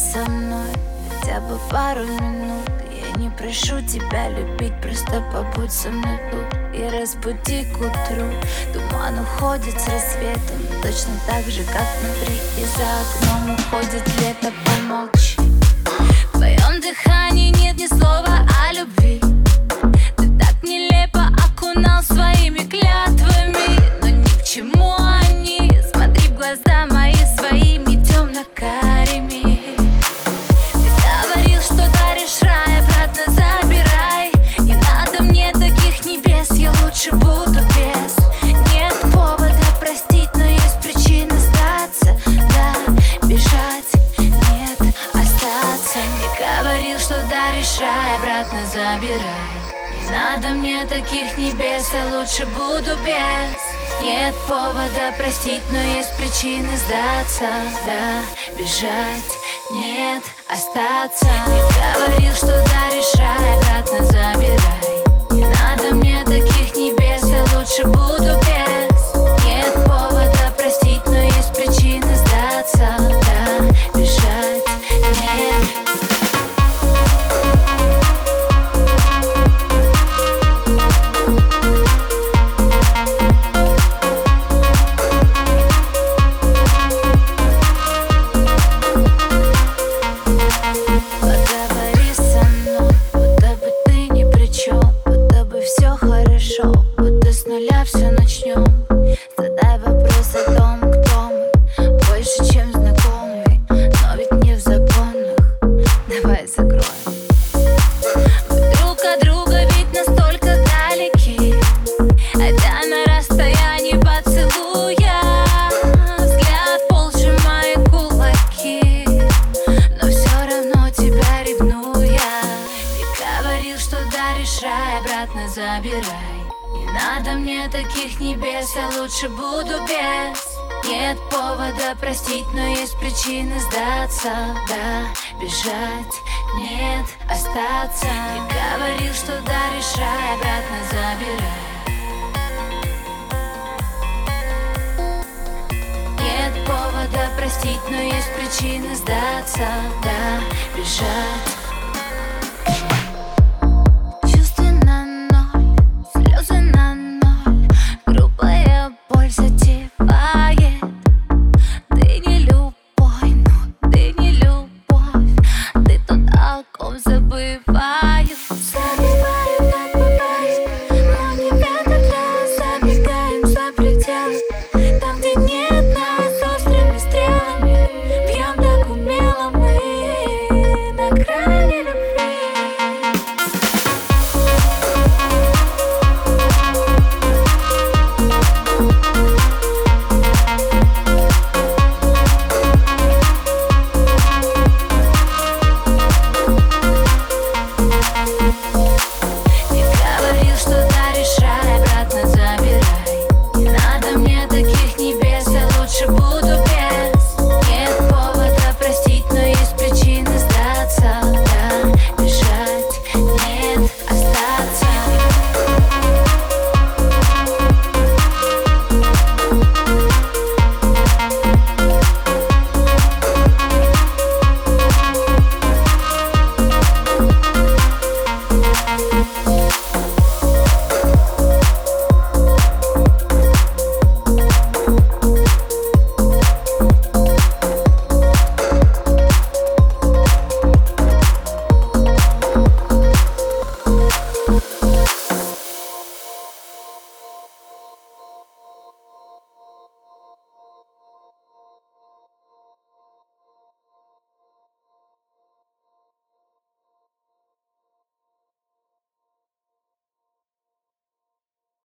Говори со мной хотя бы пару минут. Я не прошу тебя любить, просто побудь со мной тут И разбуди к утру. Туман уходит с рассветом Точно так же, как внутри. И за окном уходит лето, помолчи рай, обратно забирай. Не надо мне таких небес, я лучше буду без. Нет повода простить, но есть причины сдаться. Да, бежать, нет, остаться. Не говорил, что даришь рай, обратно забирай. Не надо мне таких небес, я лучше буду без. Нет повода простить, но есть причины сдаться. Да, бежать, нет, остаться. Ты говорил, что даришь рай, обратно забирай. Нет повода простить, но есть причины сдаться. Да, бежать,